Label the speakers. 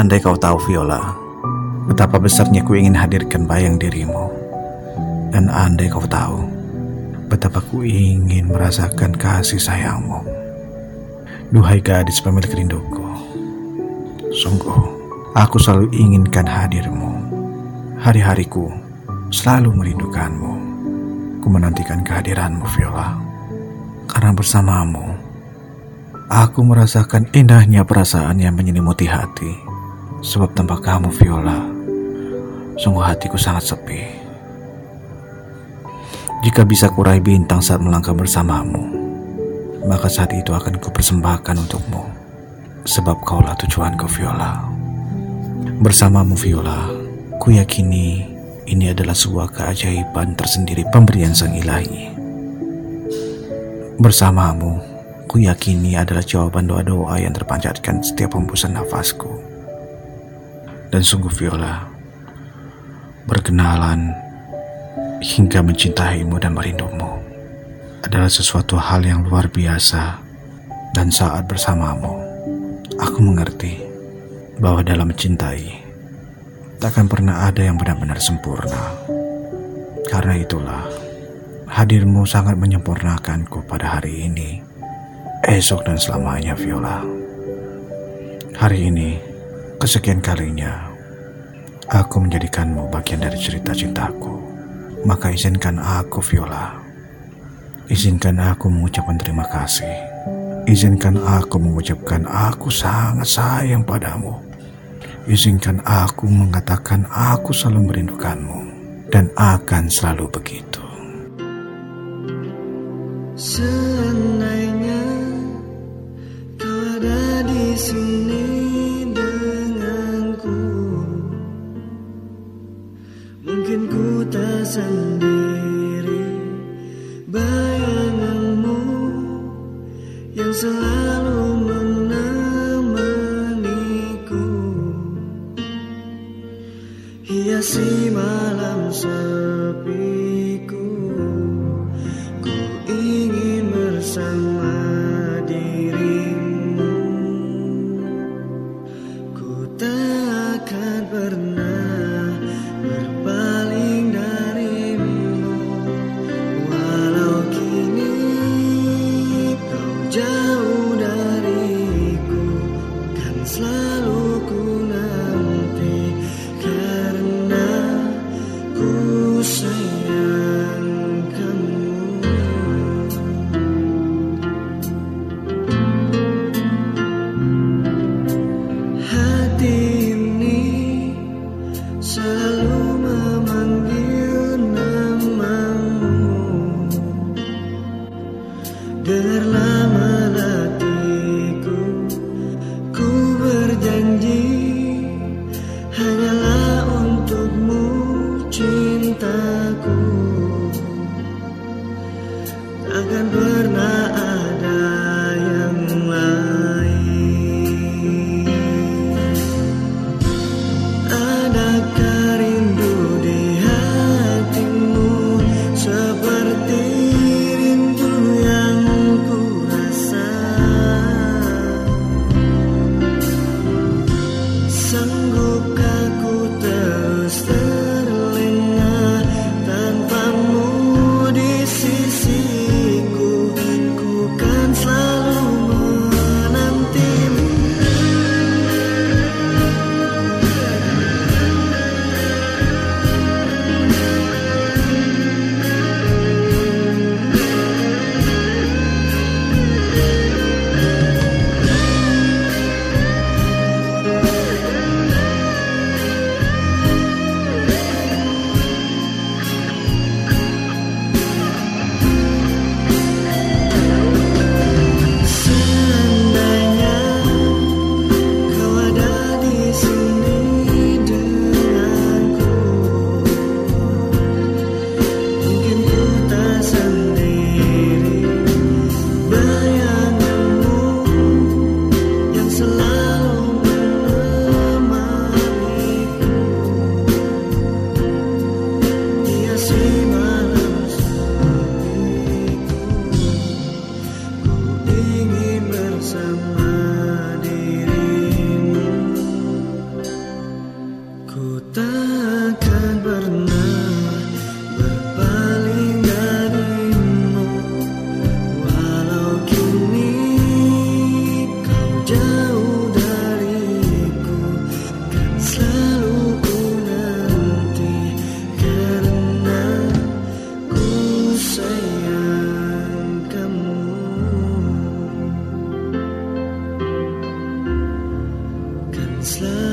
Speaker 1: Andai kau tahu Viola, betapa besarnya ku ingin hadirkan bayang dirimu. Dan andai kau tahu, betapa ku ingin merasakan kasih sayangmu. Duhai gadis pemilik rinduku, sungguh aku selalu inginkan hadirmu. Hari-hariku selalu merindukanmu. Ku menantikan kehadiranmu, Viola. Karena bersamamu, aku merasakan indahnya perasaan yang menyelimuti hati. Sebab tanpa kamu Viola Sungguh hatiku sangat sepi. Jika bisa kurai bintang saat melangkah bersamamu Maka saat itu akan kupersembahkan untukmu. Sebab kaulah tujuanku Viola. Bersamamu Viola Ku yakini ini adalah sebuah keajaiban tersendiri pemberian sang ilahi. Bersamamu Ku yakini adalah jawaban doa-doa yang terpanjatkan setiap hembusan nafasku dan sungguh Viola berkenalan hingga mencintaimu dan merindumu adalah sesuatu hal yang luar biasa dan saat bersamamu aku mengerti bahwa dalam mencintai takkan pernah ada yang benar-benar sempurna. Karena itulah hadirmu sangat menyempurnakanku pada hari ini esok dan selamanya Viola. Hari ini Kesekian kalinya, aku menjadikanmu bagian dari cerita cintaku. Maka izinkan aku, Viola. Izinkan aku mengucapkan terima kasih. Izinkan aku mengucapkan aku sangat sayang padamu. Izinkan aku mengatakan aku selalu merindukanmu dan akan selalu begitu.
Speaker 2: Seandainya kau ada di sini. Sendiri. Bayanganmu yang selalu menemaniku. Hiasi malam sepiku. Ku ingin bersama Biarlah menatiku Ku berjanji Hanyalah untukmu cintaku. Takkan berhenti Kan selalu